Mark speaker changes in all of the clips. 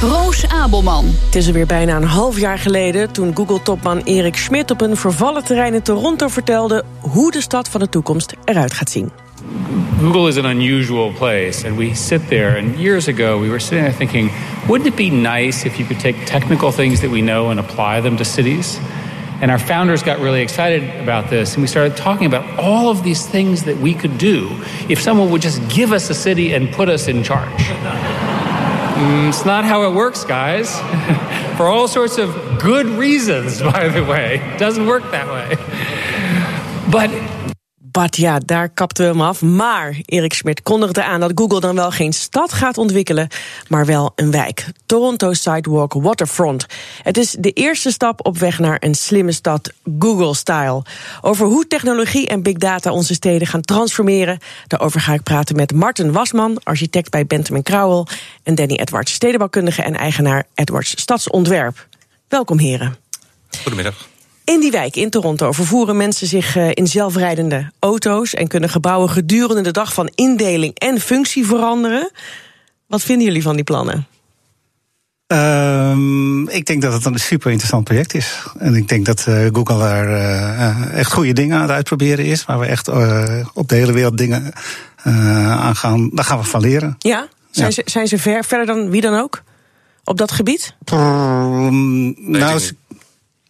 Speaker 1: Roos Abelman.
Speaker 2: Het is er weer bijna een half jaar geleden toen Google-topman Erik Schmidt op een vervallen terrein in Toronto vertelde hoe de stad van de toekomst eruit gaat zien.
Speaker 3: Google is an unusual place, and we sit there. And years ago, we were sitting there thinking, wouldn't it be nice if you could take technical things that we know and apply them to cities? And our founders got really excited about this, and we started talking about all of these things that we could do if someone would just give us a city and put us in charge. Mm, it's not how it works, guys. For all sorts of good reasons, by the way. It doesn't work that way. But
Speaker 2: But ja, daar kapten we hem af. Maar Erik Schmidt kondigde aan dat Google dan wel geen stad gaat ontwikkelen, maar wel een wijk. Toronto Sidewalk Waterfront. Het is de eerste stap op weg naar een slimme stad, Google-style. Over hoe technologie en big data onze steden gaan transformeren. Daarover ga ik praten met Martin Wasman, architect bij Benjamin Crowell, en Danny Edwards, stedenbouwkundige en eigenaar Edwards Stadsontwerp. Welkom, heren.
Speaker 4: Goedemiddag.
Speaker 2: In die wijk in Toronto vervoeren mensen zich eh, in zelfrijdende auto's en kunnen gebouwen gedurende de dag van indeling en functie veranderen. Wat vinden jullie van die plannen?
Speaker 5: Um, ik denk dat het een super interessant project is. En ik denk dat uh, Google daar uh, echt goede dingen aan het uitproberen is. Waar we echt uh, op de hele wereld dingen aan gaan. Daar gaan we van leren.
Speaker 2: Ja? Zijn, ja. Ze, zijn ze ver, verder dan wie dan ook? Op dat gebied?
Speaker 5: Um,
Speaker 4: nee,
Speaker 5: nou,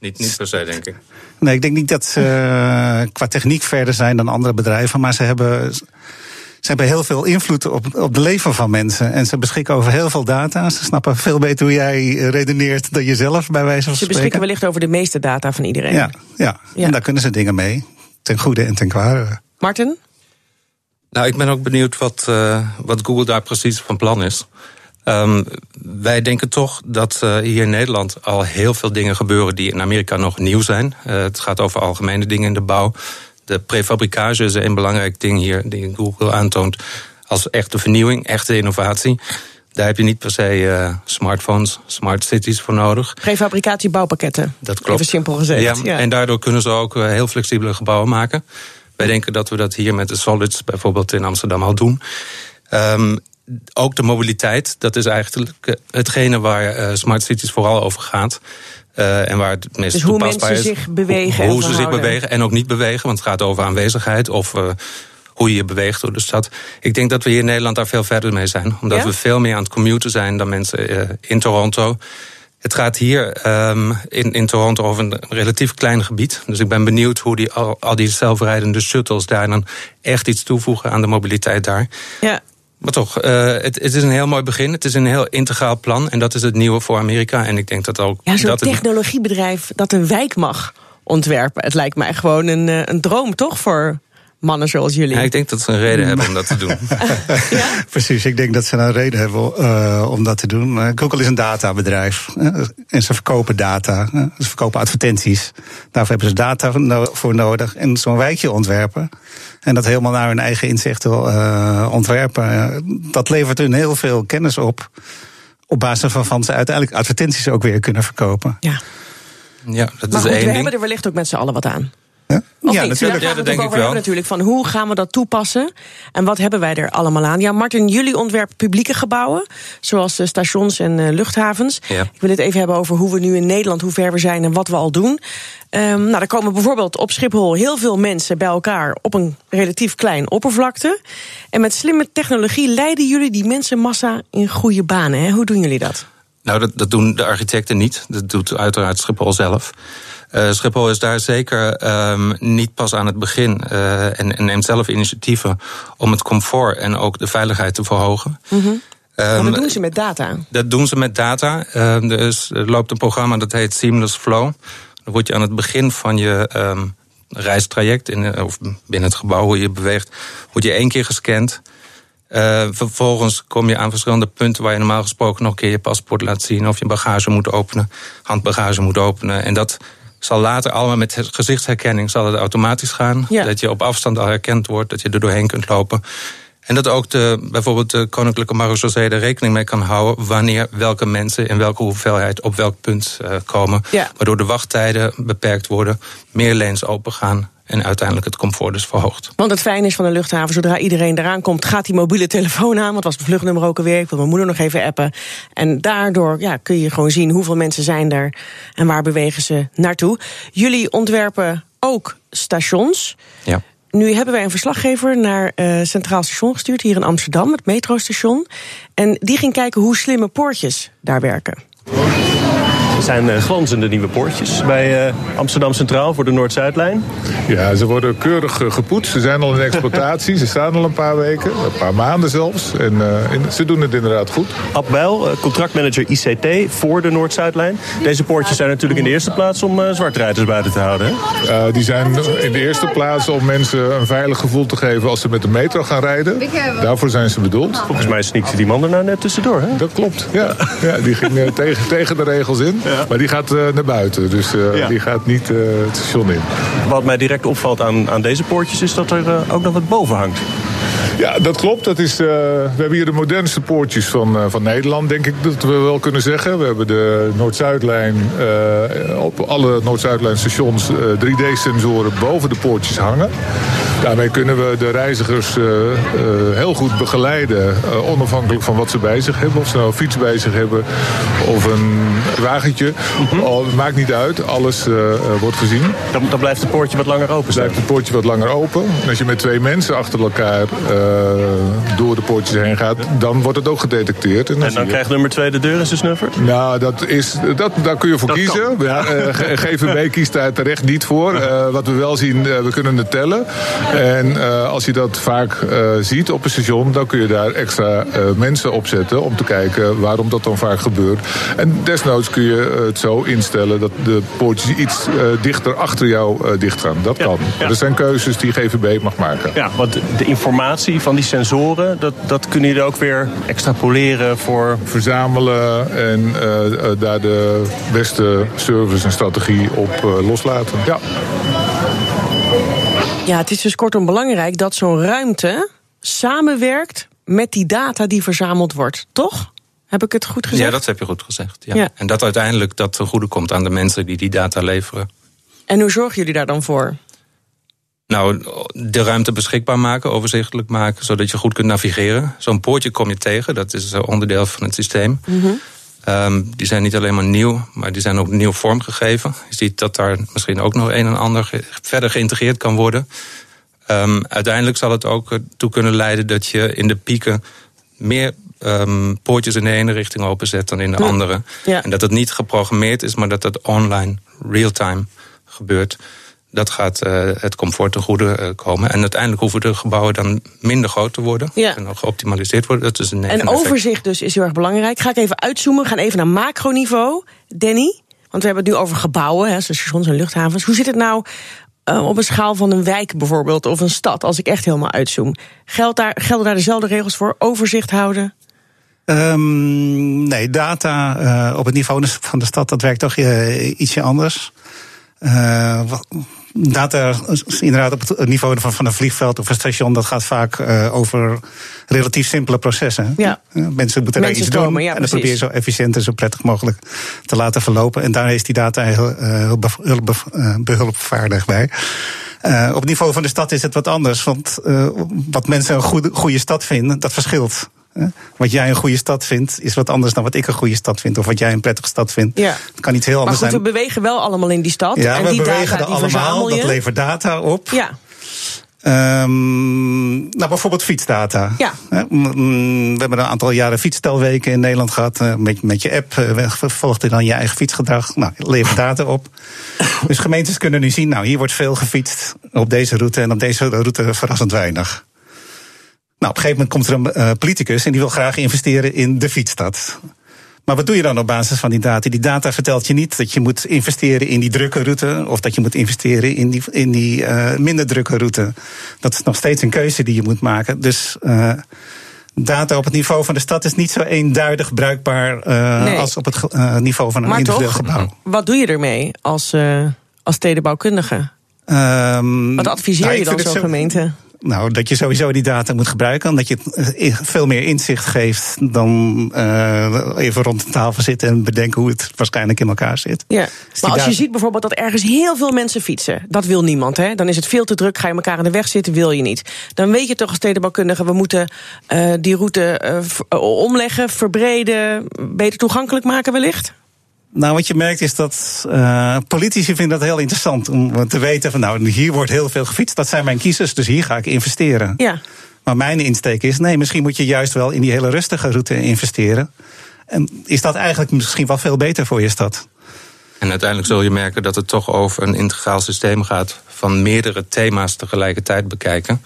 Speaker 4: niet, niet per se, denk ik.
Speaker 5: Nee, ik denk niet dat ze uh, qua techniek verder zijn dan andere bedrijven. Maar ze hebben, ze hebben heel veel invloed op, op de leven van mensen. En ze beschikken over heel veel data. Ze snappen veel beter hoe jij redeneert dan jezelf, bij wijze van spreken.
Speaker 2: Ze beschikken wellicht over de meeste data van iedereen.
Speaker 5: Ja, ja. ja. en daar kunnen ze dingen mee. Ten goede en ten kwade.
Speaker 2: Martin?
Speaker 4: Nou, ik ben ook benieuwd wat, uh, wat Google daar precies van plan is. Um, wij denken toch dat uh, hier in Nederland al heel veel dingen gebeuren die in Amerika nog nieuw zijn. Uh, het gaat over algemene dingen in de bouw. De prefabricage is een belangrijk ding hier die Google aantoont als echte vernieuwing, echte innovatie. Daar heb je niet per se uh, smartphones, smart cities voor nodig.
Speaker 2: Prefabricatie bouwpakketten.
Speaker 4: Dat klopt.
Speaker 2: Even simpel gezegd.
Speaker 4: Ja, ja. En daardoor kunnen ze ook heel flexibele gebouwen maken. Wij denken dat we dat hier met de Solids bijvoorbeeld in Amsterdam al doen. Um, ook de mobiliteit, dat is eigenlijk hetgene waar uh, smart cities vooral over gaat. Uh, en waar het meest
Speaker 2: dus hoe mensen
Speaker 4: is.
Speaker 2: zich bewegen.
Speaker 4: Hoe, ze zich bewegen en ook niet bewegen, want het gaat over aanwezigheid of uh, hoe je je beweegt door de stad. Ik denk dat we hier in Nederland daar veel verder mee zijn. Omdat
Speaker 2: ja?
Speaker 4: we veel meer aan het commuten zijn dan mensen in Toronto. Het gaat hier um, in, in Toronto over een relatief klein gebied. Dus ik ben benieuwd hoe die, al, al die zelfrijdende shuttles daar dan echt iets toevoegen aan de mobiliteit daar.
Speaker 2: Ja.
Speaker 4: Maar toch, uh, het, het, is een heel mooi begin. Het is een heel integraal plan. En dat is het nieuwe voor Amerika. En ik denk dat ook.
Speaker 2: Ja, zo'n technologiebedrijf dat een wijk mag ontwerpen. Het lijkt mij gewoon een, een droom, toch? Voor mannen zoals jullie.
Speaker 4: Ja, ik denk dat ze een reden hebben om dat te doen.
Speaker 2: ja?
Speaker 5: Precies, ik denk dat ze een reden hebben uh, om dat te doen. Uh, Google is een databedrijf. Uh, en ze verkopen data. ze verkopen advertenties. Daarvoor hebben ze data voor nodig. En zo'n wijkje ontwerpen. En dat helemaal naar hun eigen inzicht ontwerpen. dat levert hun heel veel kennis op. Op basis waarvan ze uiteindelijk advertenties ook weer kunnen verkopen.
Speaker 2: Ja,
Speaker 4: ja dat
Speaker 2: maar
Speaker 4: is
Speaker 2: goed,
Speaker 4: één
Speaker 2: we
Speaker 4: ding.
Speaker 2: hebben er wellicht ook met z'n allen wat aan.
Speaker 5: Ja, natuurlijk.
Speaker 4: Ja, dat denk ik wel.
Speaker 2: Natuurlijk van hoe gaan we dat toepassen en wat hebben wij er allemaal aan? Ja, Martin, jullie ontwerpen publieke gebouwen, zoals stations en uh, luchthavens.
Speaker 4: Ja.
Speaker 2: Ik wil het even hebben over hoe we nu in Nederland, hoe ver we zijn en wat we al doen. Um, nou, er komen bijvoorbeeld op Schiphol heel veel mensen bij elkaar op een relatief klein oppervlakte. En met slimme technologie leiden jullie die mensenmassa in goede banen. Hè? Hoe doen jullie dat?
Speaker 4: Nou, dat, dat doen de architecten niet. Dat doet uiteraard Schiphol zelf. Uh, Schiphol is daar zeker um, niet pas aan het begin uh, en, en, neemt zelf initiatieven om het comfort en ook de veiligheid te verhogen.
Speaker 2: Mm -hmm. um, maar dat doen ze met data?
Speaker 4: Dat doen ze met data. Uh, er, is, er loopt een programma dat heet Seamless Flow. Dan word je aan het begin van je um, reistraject, in, of binnen het gebouw hoe je beweegt, word je één keer gescand. Uh, vervolgens kom je aan verschillende punten waar je normaal gesproken nog een keer je paspoort laat zien of je bagage moet openen, handbagage moet openen. En dat zal later allemaal met gezichtsherkenning zal het automatisch gaan.
Speaker 2: Ja.
Speaker 4: Dat je op afstand al herkend wordt, dat je er doorheen kunt lopen. En dat ook de, bijvoorbeeld de Koninklijke Marechaussee er rekening mee kan houden wanneer welke mensen in welke hoeveelheid op welk punt uh, komen.
Speaker 2: Ja.
Speaker 4: Waardoor de wachttijden beperkt worden, meer lanes open gaan en uiteindelijk het comfort dus verhoogt.
Speaker 2: Want het fijne is van de luchthaven, zodra iedereen eraan komt, gaat die mobiele telefoon aan. Want was het vluchtnummer ook alweer. Ik wil mijn moeder nog even appen. En daardoor ja, kun je gewoon zien hoeveel mensen zijn er en waar bewegen ze naartoe. Jullie ontwerpen ook stations.
Speaker 4: Ja.
Speaker 2: Nu hebben wij een verslaggever naar uh, Centraal Station gestuurd, hier in Amsterdam, het metrostation. En die ging kijken hoe slimme poortjes daar werken.
Speaker 6: Het zijn uh, glanzende nieuwe poortjes bij uh, Amsterdam Centraal voor de Noord-Zuidlijn.
Speaker 7: Ja, ze worden keurig uh, gepoetst. Ze zijn al in exploitatie. ze staan al een paar weken, een paar maanden zelfs. En ze doen het inderdaad goed.
Speaker 6: Ab Bijl, contractmanager ICT voor de Noord-Zuidlijn. Deze poortjes zijn natuurlijk in de eerste plaats om zwartrijders buiten te houden.
Speaker 7: Die zijn in de eerste plaats om mensen een veilig gevoel te geven als ze met de metro gaan rijden. Daarvoor zijn ze bedoeld.
Speaker 6: Volgens mij sneakte die man er nou net tussendoor. Hè?
Speaker 7: Dat klopt, ja. ja die ging tegen, tegen de regels in. Ja. Maar die gaat uh, naar buiten, dus ja. die gaat niet uh, het station in.
Speaker 6: Wat mij direct opvalt aan, aan deze poortjes is dat er ook nog wat boven hangt.
Speaker 7: Ja, dat klopt. Dat is, uh, we hebben hier de modernste poortjes van, uh, van Nederland, denk ik dat we wel kunnen zeggen. We hebben de Noord-Zuidlijn, uh, op alle Noord-Zuidlijn-stations 3D-sensoren boven de poortjes hangen. Daarmee kunnen we de reizigers heel goed begeleiden, onafhankelijk van wat ze bij zich hebben. Of ze nou een fiets bij zich hebben of een wagentje. Mm -hmm. maakt niet uit, alles wordt gezien.
Speaker 6: Dan, dan, blijft het poortje wat langer open.
Speaker 7: Blijft het poortje wat langer open. En als je met twee mensen achter elkaar door de poortjes heen gaat, dan wordt het ook gedetecteerd.
Speaker 6: En dan, en dan krijgt nummer twee de deur in zijn snuffer?
Speaker 7: Nou, dat is, dat, daar kun je voor
Speaker 6: dat
Speaker 7: kiezen. Ja, GVB kiest daar terecht niet voor. Wat we wel zien, we kunnen het tellen. En als je dat vaak ziet op een station, dan kun je daar extra mensen op zetten om te kijken waarom dat dan vaak gebeurt. En desnoods kun je het zo instellen dat de poortjes iets dichter achter jou dicht gaan. Dat
Speaker 6: Ja,
Speaker 7: kan.
Speaker 6: ja.
Speaker 7: Dat zijn keuzes die GVB mag maken.
Speaker 6: Ja, want de informatie van die sensoren, dat, dat kunnen jullie ook weer extrapoleren voor...
Speaker 7: Verzamelen en eh, eh, daar de beste service en strategie op eh, loslaten. Ja.
Speaker 2: Ja, het is dus kortom belangrijk dat zo'n ruimte samenwerkt met die data die verzameld wordt, toch? Heb ik het goed gezegd?
Speaker 4: Ja, dat heb je goed gezegd. Ja.
Speaker 2: Ja.
Speaker 4: En dat uiteindelijk dat ten goede komt aan de mensen die die data leveren.
Speaker 2: En hoe zorgen jullie daar dan voor?
Speaker 4: Nou, de ruimte beschikbaar maken, overzichtelijk maken, zodat je goed kunt navigeren. Zo'n poortje kom je tegen, dat is eh, onderdeel van het systeem. Um, die zijn niet alleen maar nieuw, maar die zijn ook nieuw vormgegeven. Je ziet dat daar misschien ook nog een en ander ge- verder geïntegreerd kan worden. Um, uiteindelijk zal het ook ertoe kunnen leiden dat je in de pieken meer um, poortjes in de ene richting openzet dan in de
Speaker 2: Ja.
Speaker 4: andere.
Speaker 2: Ja.
Speaker 4: En dat het niet geprogrammeerd is, maar dat het online, real-time gebeurt. Dat gaat uh, het comfort ten goede uh, komen. En uiteindelijk hoeven de gebouwen dan minder groot te worden.
Speaker 2: Ja.
Speaker 4: En nog geoptimaliseerd worden. Dat is een
Speaker 2: En overzicht dus is heel erg belangrijk. Ga ik even uitzoomen. We gaan even naar macroniveau. Danny, want we hebben het nu over gebouwen, hè, zoals stations en luchthavens. Hoe zit het nou uh, op een schaal van een wijk bijvoorbeeld, of een stad, als ik echt helemaal uitzoom? Geldt daar, gelden daar dezelfde regels voor? Overzicht houden?
Speaker 5: Um, nee, data uh, op het niveau van de stad, dat werkt toch uh, ietsje anders. Uh, data is inderdaad op het niveau van, van een vliegveld of een station, dat gaat vaak uh, over relatief simpele processen.
Speaker 2: Ja.
Speaker 5: Uh, mensen moeten daar
Speaker 2: Mensen
Speaker 5: iets doen
Speaker 2: ja,
Speaker 5: en dat probeer je zo efficiënt en zo prettig mogelijk te laten verlopen. En daar is die data heel, behulpvaardig bij. Uh, op het niveau van de stad is het wat anders. Want uh, wat mensen een goede, goede stad vinden, dat verschilt. Wat jij een goede stad vindt, is wat anders dan wat ik een goede stad vind. Of wat jij een prettige stad vindt.
Speaker 2: Ja.
Speaker 5: Het kan iets heel
Speaker 2: Maar
Speaker 5: anders
Speaker 2: goed, we bewegen wel allemaal in die stad.
Speaker 5: Ja,
Speaker 2: en
Speaker 5: we
Speaker 2: die
Speaker 5: bewegen
Speaker 2: data die
Speaker 5: allemaal. Dat levert data op.
Speaker 2: Ja,
Speaker 5: Um, nou, bijvoorbeeld fietsdata.
Speaker 2: Ja.
Speaker 5: Hè, mm, We hebben een aantal jaren fietsstelweken in Nederland gehad. eh, Met, met je app eh, volgt je dan je eigen fietsgedrag. Nou, levert data op. Dus gemeentes kunnen nu zien, nou, hier wordt veel gefietst op deze route en op deze route verrassend weinig. Nou, op een gegeven moment komt er een uh, politicus en die wil graag investeren in de fietsstad. Maar wat doe je dan op basis van die data? Die data vertelt je niet dat je moet investeren in die drukke route. of dat je moet investeren in die, in die uh, minder drukke route. Dat is nog steeds een keuze die je moet maken. Dus uh, Data op het niveau van de stad is niet zo eenduidig bruikbaar
Speaker 2: Nee.
Speaker 5: als op het niveau van een
Speaker 2: Maar
Speaker 5: individueel
Speaker 2: toch,
Speaker 5: gebouw.
Speaker 2: wat doe je ermee als, eh, als stedenbouwkundige?
Speaker 5: Ehm,
Speaker 2: Wat adviseer
Speaker 5: nou,
Speaker 2: je dan zo'n
Speaker 5: zo-
Speaker 2: gemeente?
Speaker 5: Nou, dat je sowieso die data moet gebruiken. Omdat je het eh, veel meer inzicht geeft dan eh, even rond de tafel zitten en bedenken hoe het waarschijnlijk in elkaar zit.
Speaker 2: Ja.
Speaker 5: Dus
Speaker 2: Maar als je ziet bijvoorbeeld dat ergens heel veel mensen fietsen, dat wil niemand. Hè? Dan is het veel te druk, ga je elkaar in de weg zitten, wil je niet. Dan weet je toch als stedenbouwkundige, we moeten eh, die route omleggen, verbreden, beter toegankelijk maken wellicht.
Speaker 5: Nou, wat je merkt is dat eh, politici vinden dat heel interessant om te weten van nou, hier wordt heel veel gefietst. Dat zijn mijn kiezers, dus hier ga ik investeren.
Speaker 2: Ja.
Speaker 5: Maar mijn insteek is, nee, misschien moet je juist wel in die hele rustige route investeren. En is dat eigenlijk misschien wel veel beter voor je stad?
Speaker 4: En uiteindelijk zul je merken dat het toch over een integraal systeem gaat van meerdere thema's tegelijkertijd bekijken.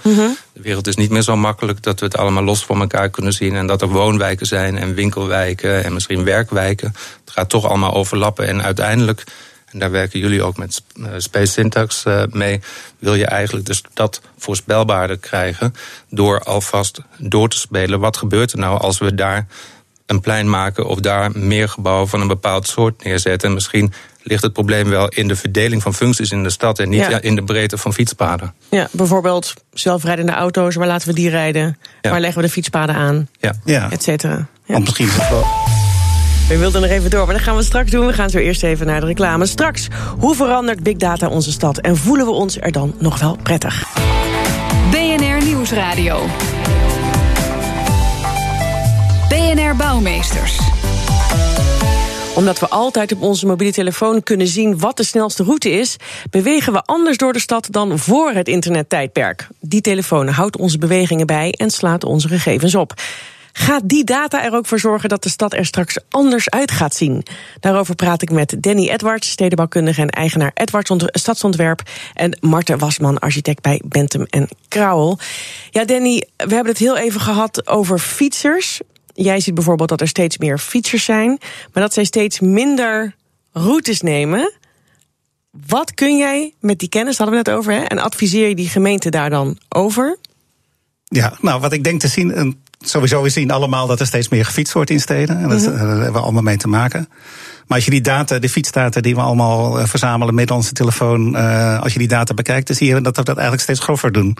Speaker 4: De wereld is niet meer zo makkelijk dat we het allemaal los van elkaar kunnen zien en dat er woonwijken zijn en winkelwijken en misschien werkwijken. Het gaat toch allemaal overlappen en uiteindelijk, en daar werken jullie ook met eh, Space Syntax eh, mee, wil je eigenlijk de stad voorspelbaarder krijgen door alvast door te spelen. Wat gebeurt er nou als we daar een plein maken of daar meer gebouwen van een bepaald soort neerzetten. En misschien ligt het probleem wel in de verdeling van functies in de stad en niet
Speaker 2: Ja.
Speaker 4: in de breedte van fietspaden.
Speaker 2: Ja, bijvoorbeeld zelfrijdende auto's, waar laten we die rijden?
Speaker 4: Ja.
Speaker 2: Waar leggen we de fietspaden aan?
Speaker 4: Ja.
Speaker 5: Ja,
Speaker 2: Et cetera. Ja.
Speaker 5: want misschien wel.
Speaker 2: We wilden nog even door, maar dat gaan we straks doen. We gaan zo eerst even naar de reclame. Straks, hoe verandert Big Data onze stad? En voelen we ons er dan nog wel prettig?
Speaker 1: BNR Nieuwsradio. BNR Bouwmeesters.
Speaker 2: Omdat we altijd op onze mobiele telefoon kunnen zien wat de snelste route is, bewegen we anders door de stad dan voor het internettijdperk. Die telefoon houdt onze bewegingen bij en slaat onze gegevens op. Gaat die data er ook voor zorgen dat de stad er straks anders uit gaat zien? Daarover praat ik met Danny Edwards, stedenbouwkundige en eigenaar Edwards Ont- Stadsontwerp. En Marten Wasman, architect bij Bentham en Krauwel. Ja, Danny, we hebben het heel even gehad over fietsers. Jij ziet bijvoorbeeld dat er steeds meer fietsers zijn, maar dat zij steeds minder routes nemen. Wat kun jij met die kennis, daar hadden we het over, hè? En adviseer je die gemeente daar dan over?
Speaker 5: Ja, nou, wat ik denk te zien. En sowieso, we zien allemaal dat er steeds meer gefietst wordt in steden. En dat,
Speaker 2: Mhm.
Speaker 5: eh, daar hebben we allemaal mee te maken. Maar als je die data, de fietsdata die we allemaal eh, verzamelen met onze telefoon, eh, als je die data bekijkt, dan zie je dat we dat eigenlijk steeds grover doen.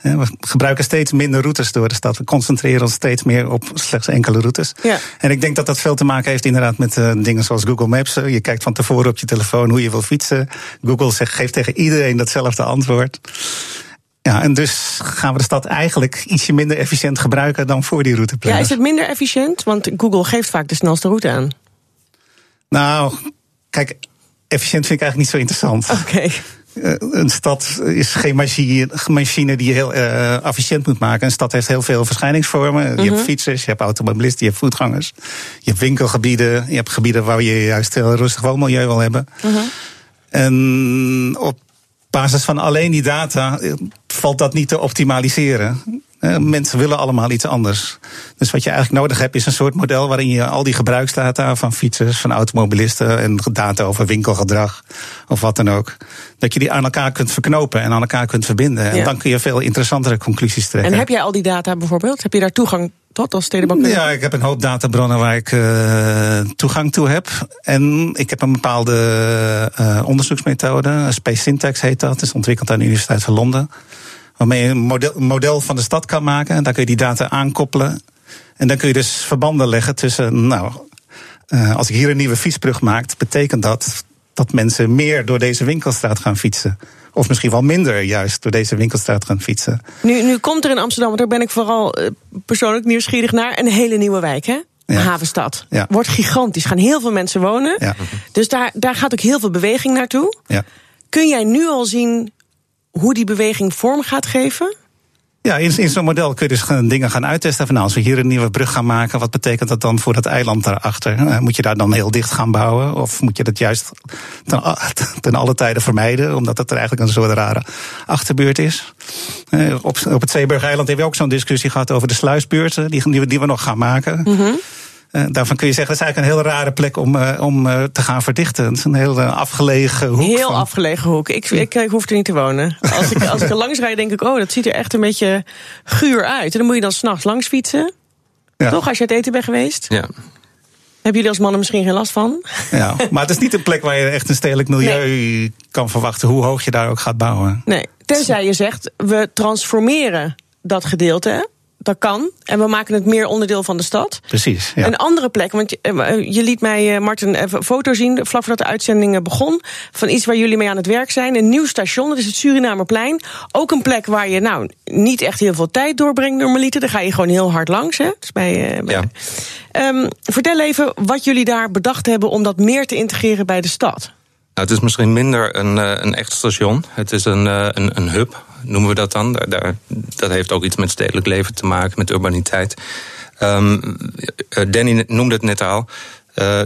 Speaker 5: We gebruiken steeds minder routes door de stad. We concentreren ons steeds meer op slechts enkele routes.
Speaker 2: Ja.
Speaker 5: En ik denk dat dat veel te maken heeft inderdaad met eh, dingen zoals Google Maps. Je kijkt van tevoren op je telefoon hoe je wil fietsen. Google zegt, geeft tegen iedereen datzelfde antwoord. Ja, en dus gaan we de stad eigenlijk ietsje minder efficiënt gebruiken dan voor die
Speaker 2: Ja,
Speaker 5: routeplanners.
Speaker 2: is het minder efficiënt? Want Google geeft vaak de snelste route aan.
Speaker 5: Nou, kijk, efficiënt vind ik eigenlijk niet zo interessant.
Speaker 2: Oké.
Speaker 5: Eh, een stad is geen machine, die je heel eh, efficiënt moet maken. Een stad heeft heel veel verschijningsvormen. Je
Speaker 2: Mhm.
Speaker 5: hebt fietsers, je hebt automobilisten, je hebt voetgangers. Je hebt winkelgebieden, je hebt gebieden waar je juist heel rustig woonmilieu wil hebben.
Speaker 2: Mhm.
Speaker 5: En op basis van alleen die data eh, valt dat niet te optimaliseren. Mensen willen allemaal iets anders. Dus wat je eigenlijk nodig hebt is een soort model waarin je al die gebruiksdata van fietsers, van automobilisten en data over winkelgedrag of wat dan ook, dat je die aan elkaar kunt verknopen en aan elkaar kunt verbinden. En
Speaker 2: Ja.
Speaker 5: dan kun je veel interessantere conclusies trekken.
Speaker 2: En heb jij al die data bijvoorbeeld? Heb je daar toegang tot als stedenbouwkundige?
Speaker 5: Ja, ik heb een hoop databronnen waar ik eh, toegang toe heb. En ik heb een bepaalde eh, onderzoeksmethode. Space Syntax heet dat. Dat is ontwikkeld aan de Universiteit van Londen. Waarmee je een model, model van de stad kan maken. En daar kun je die data aankoppelen. En dan kun je dus verbanden leggen tussen. Nou, eh, als ik hier een nieuwe fietsbrug maak, betekent dat dat mensen meer door deze winkelstraat gaan fietsen. Of misschien wel minder juist door deze winkelstraat gaan fietsen.
Speaker 2: Nu, nu komt er in Amsterdam, want daar ben ik vooral eh, persoonlijk nieuwsgierig naar, een hele nieuwe wijk, hè?
Speaker 5: Ja.
Speaker 2: Havenstad.
Speaker 5: Ja.
Speaker 2: Wordt gigantisch, gaan heel veel mensen wonen.
Speaker 5: Ja.
Speaker 2: Dus daar, daar gaat ook heel veel beweging naartoe.
Speaker 5: Ja.
Speaker 2: Kun jij nu al zien hoe die beweging vorm gaat geven?
Speaker 5: Ja, in, in zo'n model kun je dus gaan- dingen gaan uittesten. Van nou, als we hier een nieuwe brug gaan maken, wat betekent dat dan voor dat eiland daarachter? Eh, moet je daar dan heel dicht gaan bouwen? Of moet je dat juist ten, alle tijden vermijden, omdat dat er eigenlijk een soort rare achterbuurt is? Eh, op, op het Zeeburg-eiland hebben we ook zo'n discussie gehad over de sluisbuurten, die, die, we- nog gaan maken. Eh, daarvan kun je zeggen, dat is eigenlijk een hele rare plek om, eh, om eh, te gaan verdichten. Het is een heel eh, afgelegen hoek.
Speaker 2: Heel
Speaker 5: van-
Speaker 2: afgelegen hoek. Ik, ik, ik hoef er niet te wonen. Als ik, als ik er langs rijd, denk ik, oh, dat ziet er echt een beetje guur uit. En dan moet je dan s'nachts langs fietsen.
Speaker 5: Ja.
Speaker 2: Toch, als je uit eten bent geweest?
Speaker 4: Ja.
Speaker 2: Hebben jullie als mannen misschien geen last van?
Speaker 5: Ja, maar het is niet een plek waar je echt een stedelijk milieu kan verwachten, hoe hoog je daar ook gaat bouwen.
Speaker 2: Nee, tenzij je zegt, we transformeren dat gedeelte. Dat kan. En we maken het meer onderdeel van de stad.
Speaker 5: Precies. Ja.
Speaker 2: Een andere plek, want je, eh, je liet mij, eh, Martin, even een foto zien... vlak voordat de uitzending eh, begon... van iets waar jullie mee aan het werk zijn. Een nieuw station, dat is het Surinamerplein. Ook een plek waar je nou niet echt heel veel tijd doorbrengt normaliter. Daar ga je gewoon heel hard langs, hè? Dus bij, eh, bij-
Speaker 4: Ja.
Speaker 2: Ehm, vertel even wat jullie daar bedacht hebben... om dat meer te integreren bij de stad.
Speaker 4: Nou, het is misschien minder een, eh, een echt station. Het is een, eh, een, een hub, noemen we dat dan. Daar, dat heeft ook iets met stedelijk leven te maken, met urbaniteit. Ehm, eh, Danny noemde het net al.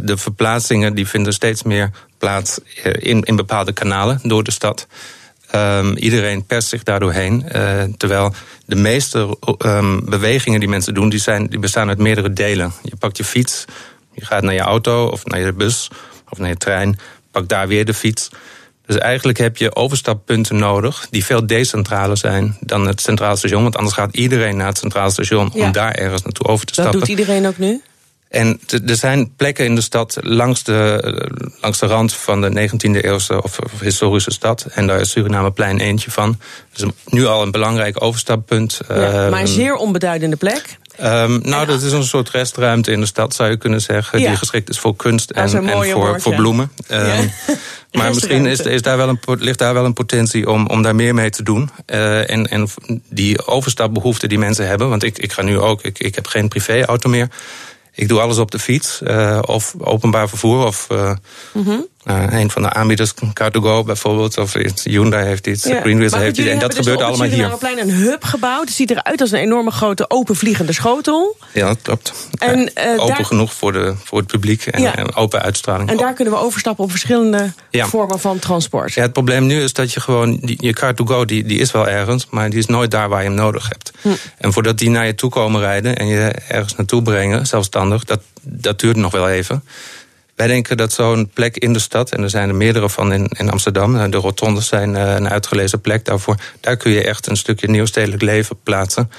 Speaker 4: De verplaatsingen die vinden steeds meer plaats in, in bepaalde kanalen door de stad. Ehm, iedereen perst zich daardoorheen. eh terwijl de meeste ehm, bewegingen die mensen doen, die, zijn, die bestaan uit meerdere delen. Je pakt je fiets, je gaat naar je auto of naar je bus of naar je trein, pak daar weer de fiets. Dus eigenlijk heb je overstappunten nodig die veel decentraler zijn dan het centraal station. Want anders gaat iedereen naar het centraal station
Speaker 2: Ja.
Speaker 4: om daar ergens naartoe over te
Speaker 2: Dat
Speaker 4: stappen.
Speaker 2: doet iedereen ook nu?
Speaker 4: En er zijn plekken in de stad langs de, langs de rand van de 19e eeuwse of, of historische stad. En daar is Surinameplein eentje van. Dus nu al een belangrijk overstappunt.
Speaker 2: Ja, maar een
Speaker 4: Ehm,
Speaker 2: zeer onbeduidende plek.
Speaker 4: Ehm, nou, dat is een soort restruimte in de stad, zou je kunnen zeggen.
Speaker 2: Ja.
Speaker 4: Die geschikt is voor kunst en, en voor,
Speaker 2: woord,
Speaker 4: voor bloemen. Ehm. Maar misschien is, is daar wel een, ligt daar wel een potentie om, om daar meer mee te doen. Eh, en, en die overstapbehoeften die mensen hebben. Want ik, ik ga nu ook, ik, ik heb geen privéauto meer. Ik doe alles op de fiets eh, of openbaar vervoer. Of eh,
Speaker 2: Mhm.
Speaker 4: Eh, een van de aanbieders, Car2Go bijvoorbeeld. Of Hyundai heeft iets,
Speaker 2: Ja.
Speaker 4: Greenwheels heeft iets. En dat
Speaker 2: hebben
Speaker 4: gebeurt
Speaker 2: dus
Speaker 4: allemaal hier.
Speaker 2: het Surinameplein een hub gebouwd. Het ziet eruit als een enorme grote open vliegende schotel.
Speaker 4: Ja, dat klopt.
Speaker 2: En, eh,
Speaker 4: open
Speaker 2: daar-
Speaker 4: genoeg voor, de, voor het publiek en,
Speaker 2: Ja.
Speaker 4: en open uitstraling.
Speaker 2: En daar kunnen we overstappen op verschillende
Speaker 4: Ja.
Speaker 2: vormen van transport.
Speaker 4: Ja, het probleem nu is dat je gewoon, die, je car-to-go die, die is wel ergens, maar die is nooit daar waar je hem nodig hebt.
Speaker 2: Hm.
Speaker 4: En voordat die naar je toe komen rijden en je ergens naartoe brengen, zelfstandig, dat, dat duurt nog wel even. Wij denken dat zo'n plek in de stad, en er zijn er meerdere van in, in Amsterdam, eh, de rotondes zijn eh, een uitgelezen plek daarvoor, daar kun je echt een stukje nieuw stedelijk leven plaatsen.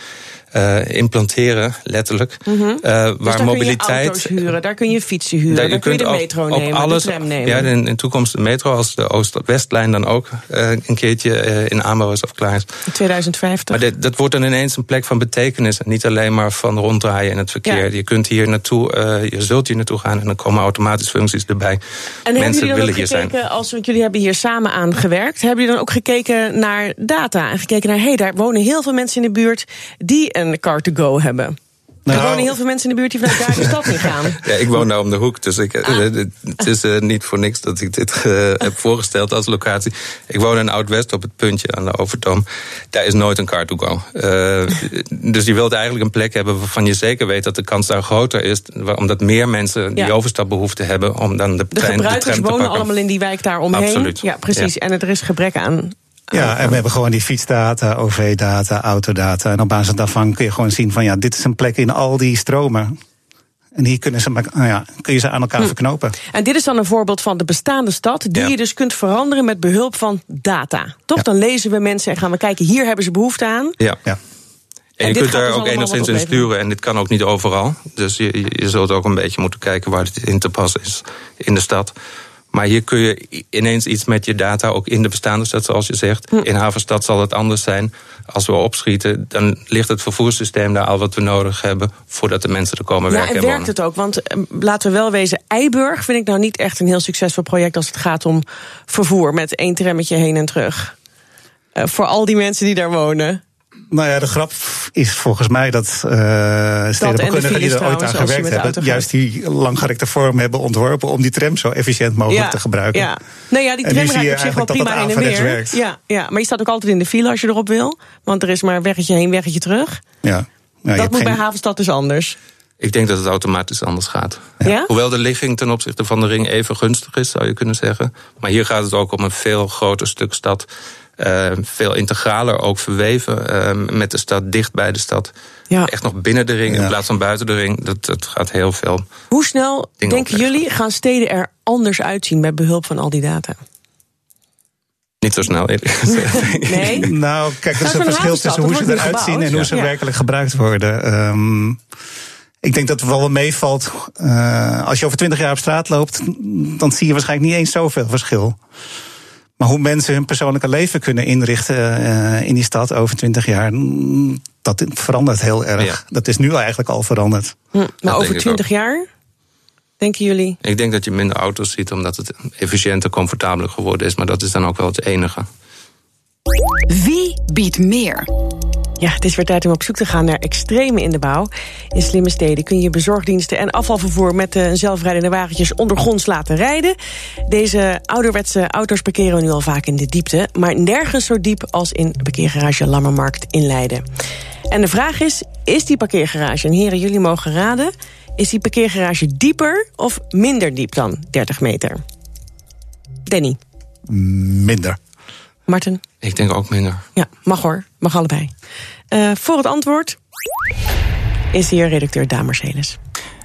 Speaker 4: Eh, implanteren, letterlijk.
Speaker 2: Mhm.
Speaker 4: eh,
Speaker 2: dus
Speaker 4: waar
Speaker 2: daar kun je
Speaker 4: mobiliteit.
Speaker 2: auto's huren, daar kun je fietsen huren,
Speaker 4: Daar-
Speaker 2: kun je de metro
Speaker 4: op
Speaker 2: nemen,
Speaker 4: alles,
Speaker 2: de nemen.
Speaker 4: Ja, in, de toekomst de metro, als de Oost-Westlijn dan ook eh, een keertje in aanbouw is of klaar is.
Speaker 2: In 2050.
Speaker 4: Maar dit, dat wordt dan ineens een plek van betekenis. En niet alleen maar van ronddraaien in het verkeer.
Speaker 2: Ja.
Speaker 4: Je kunt hier naartoe, je zult hier naartoe gaan en dan komen automatisch functies erbij.
Speaker 2: En
Speaker 4: Mensen willen
Speaker 2: ook
Speaker 4: hier zijn.
Speaker 2: gekeken, als want jullie hebben hier samen aan gewerkt, hebben jullie dan ook gekeken naar data en gekeken naar, hé, hey, daar wonen heel veel mensen in de buurt die een car-to-go hebben. er
Speaker 5: Nou,
Speaker 2: wonen heel veel mensen in de buurt die vanuit daar de stad in gaan.
Speaker 4: Ja, ik woon daar om de hoek, dus ik,
Speaker 2: Ah.
Speaker 4: eh, het is eh, niet voor niks dat ik dit eh, heb voorgesteld als locatie. Ik woon in Oud-West op het puntje aan de Overtoom. Daar is nooit een car-to-go. Eh, dus je wilt eigenlijk een plek hebben waarvan je zeker weet dat de kans daar groter is. Omdat meer mensen die
Speaker 2: Ja.
Speaker 4: overstapbehoefte hebben om dan de,
Speaker 2: De
Speaker 4: trein, de
Speaker 2: gebruikers
Speaker 4: te
Speaker 2: wonen allemaal in die wijk daar omheen.
Speaker 4: Absoluut.
Speaker 2: Ja, precies.
Speaker 4: Ja.
Speaker 2: En er is gebrek aan.
Speaker 5: Ja, en we hebben gewoon die fietsdata, OV-data, autodata. En op basis daarvan kun je gewoon zien van ja, dit is een plek in al die stromen. En hier kunnen ze, nou ja, kun je ze aan elkaar verknopen.
Speaker 2: En dit is dan een voorbeeld van de bestaande stad, die
Speaker 4: Ja.
Speaker 2: je dus kunt veranderen met behulp van data. Toch?
Speaker 5: Ja.
Speaker 2: Dan lezen we mensen en gaan we kijken, hier hebben ze behoefte aan.
Speaker 4: Ja.
Speaker 5: Ja.
Speaker 4: En
Speaker 2: En
Speaker 4: je kunt daar
Speaker 2: dus
Speaker 4: ook enigszins in sturen en dit kan ook niet overal. Dus je, je- je zult ook een beetje moeten kijken waar het in te passen is in de stad. Maar hier kun je ineens iets met je data, ook in de bestaande stad, zoals je zegt.
Speaker 2: Hm.
Speaker 4: In Havenstad zal het anders zijn. Als we opschieten, dan ligt het vervoerssysteem daar al wat we nodig hebben voordat de mensen er komen
Speaker 2: Ja,
Speaker 4: werken
Speaker 2: en
Speaker 4: en
Speaker 2: werkt het ook? Want eh, laten we wel wezen, Eiburg vind ik nou niet echt een heel succesvol project als het gaat om vervoer met één trammetje heen en terug. Eh, voor al die mensen die daar wonen.
Speaker 5: Nou ja, de grap is volgens mij dat uh, stedenbouwkundigen die er ooit aan gewerkt hebben, juist die langgerekte vorm hebben ontworpen om die tram zo efficiënt mogelijk
Speaker 2: ja,
Speaker 5: te gebruiken.
Speaker 2: Ja. Nou ja, die tram rijdt op zich wel prima heen en weer. Ja, ja, maar je staat ook altijd in de file als je erop wil. Want er is maar weggetje heen, weggetje terug.
Speaker 5: Ja. Ja, je
Speaker 2: dat moet bij Havenstad dus anders.
Speaker 4: Ik denk dat het automatisch anders gaat.
Speaker 2: Ja?
Speaker 4: Hoewel de ligging ten opzichte van de ring even gunstig is, zou je kunnen zeggen. Maar hier gaat het ook om een veel groter stuk stad. Eh, veel integraler ook verweven eh, met de stad, dicht bij de stad.
Speaker 2: Ja.
Speaker 4: Echt nog binnen de ring in plaats van buiten de ring. Dat, dat gaat heel veel.
Speaker 2: Hoe snel denken
Speaker 4: opleggen.
Speaker 2: jullie gaan steden er anders uitzien met behulp van al die data?
Speaker 4: Niet zo snel, eerlijk gezegd.
Speaker 2: Nee?
Speaker 5: Nou, kijk, er is een verschil tussen hoe ze eruit zien en hoe ze
Speaker 2: Ja.
Speaker 5: werkelijk gebruikt worden. Ehm, Ik denk dat het wel meevalt. Uh, als je over twintig jaar op straat loopt, dan zie je waarschijnlijk niet eens zoveel verschil. Maar hoe mensen hun persoonlijke leven kunnen inrichten uh, in die stad over twintig jaar, dat verandert heel erg. Ja. Dat is nu eigenlijk al veranderd.
Speaker 2: Hm, maar over twintig jaar? Denken jullie?
Speaker 4: Ik denk dat je minder auto's ziet omdat het efficiënter, comfortabeler geworden is. Maar dat is dan ook wel het enige.
Speaker 1: Wie biedt meer?
Speaker 2: Ja, het is weer tijd om op zoek te gaan naar extreme in de bouw. In slimme steden kun je bezorgdiensten en afvalvervoer... met de zelfrijdende wagentjes ondergronds laten rijden. Deze ouderwetse auto's parkeren we nu al vaak in de diepte... maar nergens zo diep als in parkeergarage Lammermarkt in Leiden. En de vraag is, is die parkeergarage, en heren, jullie mogen raden... is die parkeergarage dieper of minder diep dan 30 meter? Danny?
Speaker 5: Minder.
Speaker 2: Martin?
Speaker 4: Ik denk ook minder.
Speaker 2: Ja, mag hoor. Mag allebei. Uh, voor het antwoord is hier redacteur Damer Heles.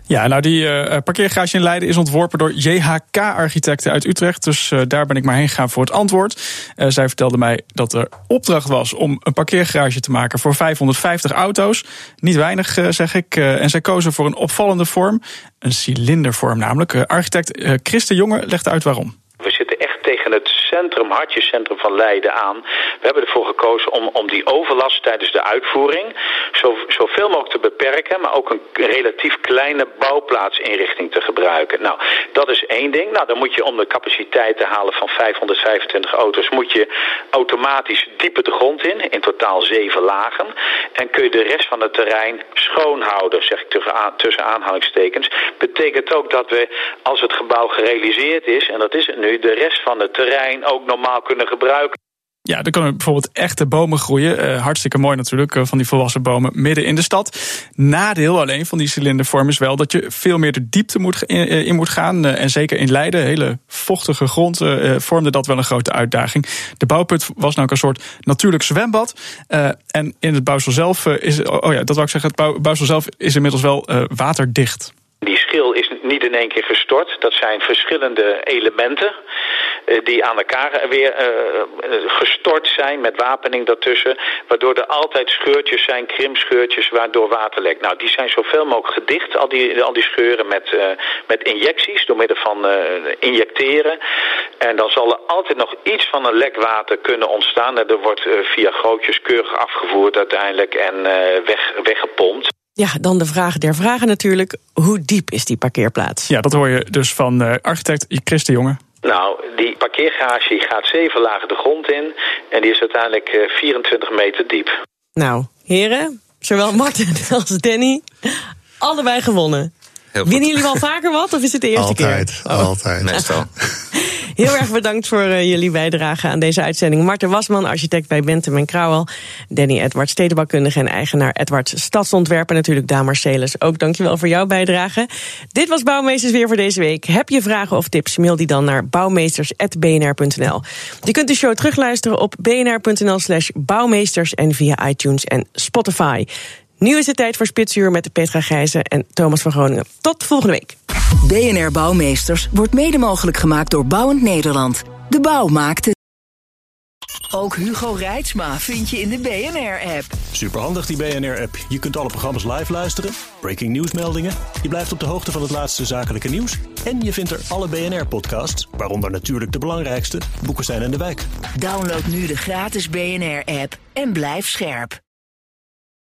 Speaker 8: Ja, nou die uh, parkeergarage in Leiden is ontworpen door JHK-architecten uit Utrecht. Dus uh, daar ben ik maar heen gegaan voor het antwoord. Zij vertelde mij dat er opdracht was om een parkeergarage te maken voor 550 auto's. Niet weinig, zeg ik. en zij kozen voor een opvallende vorm. Een cilindervorm namelijk. architect Christen Jonge legt uit waarom.
Speaker 9: We zitten echt tegen het centrum, hartjescentrum van Leiden aan. We hebben ervoor gekozen om, om die overlast tijdens de uitvoering zo, zoveel mogelijk te beperken, maar ook een relatief kleine bouwplaatsinrichting te gebruiken. Nou, dat is één ding. Nou, dan moet je om de capaciteit te halen van 525 auto's, moet je automatisch dieper de grond in, in totaal zeven lagen. En kun je de rest van het terrein schoonhouden, zeg ik tussen aanhalingstekens. Betekent ook dat we, als het gebouw gerealiseerd is, en dat is het nu, de rest van het terrein ook normaal kunnen gebruiken.
Speaker 8: Ja, er kunnen bijvoorbeeld echte bomen groeien. Uh, hartstikke mooi natuurlijk, uh, van die volwassen bomen midden in de stad. Nadeel alleen van die cilindervorm is wel dat je veel meer de diepte moet, in, uh, in moet gaan. en zeker in Leiden, hele vochtige grond, vormde dat wel een grote uitdaging. De bouwput was nou ook een soort natuurlijk zwembad. en in het bouwsel zelf is, oh ja, dat wou ik zeggen, het bouwsel zelf is inmiddels wel waterdicht.
Speaker 9: Die schil is niet in één keer gestort. Dat zijn verschillende elementen uh, die aan elkaar weer uh, gestort zijn met wapening daartussen. Waardoor er altijd scheurtjes zijn, krimscheurtjes, waardoor water lekt. Nou, die zijn zoveel mogelijk gedicht, al die, al die scheuren, met, met injecties, door middel van injecteren. En dan zal er altijd nog iets van een lek water kunnen ontstaan. En er wordt via grootjes keurig afgevoerd uiteindelijk en weg, weggepompt.
Speaker 2: Ja, dan de vraag der vragen natuurlijk. Hoe diep is die parkeerplaats?
Speaker 8: Ja, dat hoor je dus van uh, architect Christen Jonge.
Speaker 9: Nou, die parkeergarage gaat zeven lagen de grond in. En die is uiteindelijk uh, 24 meter diep.
Speaker 2: Nou, heren, zowel Martin als Danny, allebei gewonnen. Winnen jullie wel vaker wat of is het de eerste
Speaker 5: altijd,
Speaker 2: keer?
Speaker 5: Altijd, oh. altijd.
Speaker 4: Meestal.
Speaker 2: Heel erg bedankt voor uh, jullie bijdrage aan deze uitzending. Marten Wasman, architect bij Bentham en Krauwel. Danny Edwards, stedenbouwkundige en eigenaar Edwards Stadsontwerp. En natuurlijk Daan Marcelis. Ook dankjewel voor jouw bijdrage. Dit was Bouwmeesters weer voor deze week. Heb je vragen of tips, mail die dan naar bouwmeesters.bnr.nl. Je kunt de show terugluisteren op bnr.nl slash bouwmeesters... en via iTunes en Spotify. Nu is het tijd voor Spitsuur met Petra Gijzen en Thomas van Groningen. Tot volgende week.
Speaker 10: BNR Bouwmeesters wordt mede mogelijk gemaakt door Bouwend Nederland. De bouw maakt het. Ook Hugo Reitsma vind je in de BNR-app.
Speaker 6: Superhandig die BNR-app. Je kunt alle programma's live luisteren, breaking nieuwsmeldingen. Je blijft op de hoogte van het laatste zakelijke nieuws. En je vindt er alle BNR-podcasts, waaronder natuurlijk de belangrijkste, Boeken zijn in de wijk.
Speaker 10: Download nu de gratis BNR-app en blijf scherp.